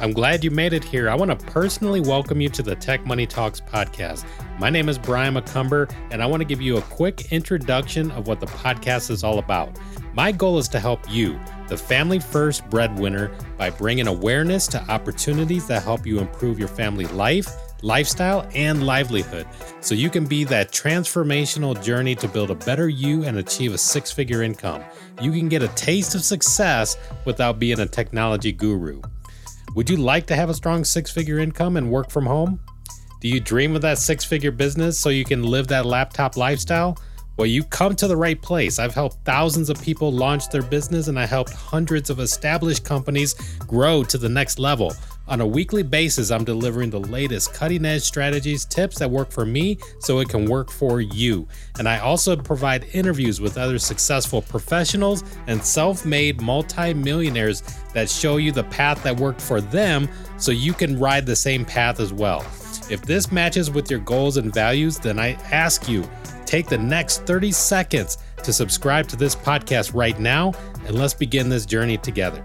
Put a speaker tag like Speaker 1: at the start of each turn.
Speaker 1: I'm glad you made it here. I want to personally welcome you to the Tech Money Talks podcast. My name is Brian McCumber, and I want to give you a quick introduction of what the podcast is all about. My goal is to help you, the family first breadwinner, by bringing awareness to opportunities that help you improve your family life lifestyle, and livelihood so you can be that transformational journey to build a better you and achieve a six figure income. You can get a taste of success without being a technology guru. Would you like to have a strong six figure income and work from home? Do you dream of that six figure business so you can live that laptop lifestyle? Well, you come to the right place. I've helped thousands of people launch their business and I helped hundreds of established companies grow to the next level. On a weekly basis, I'm delivering the latest cutting edge strategies, tips that work for me so it can work for you. And I also provide interviews with other successful professionals and self made multi-millionaires that show you the path that worked for them so you can ride the same path as well. If this matches with your goals and values, then I ask you take the next 30 seconds to subscribe to this podcast right now and let's begin this journey together.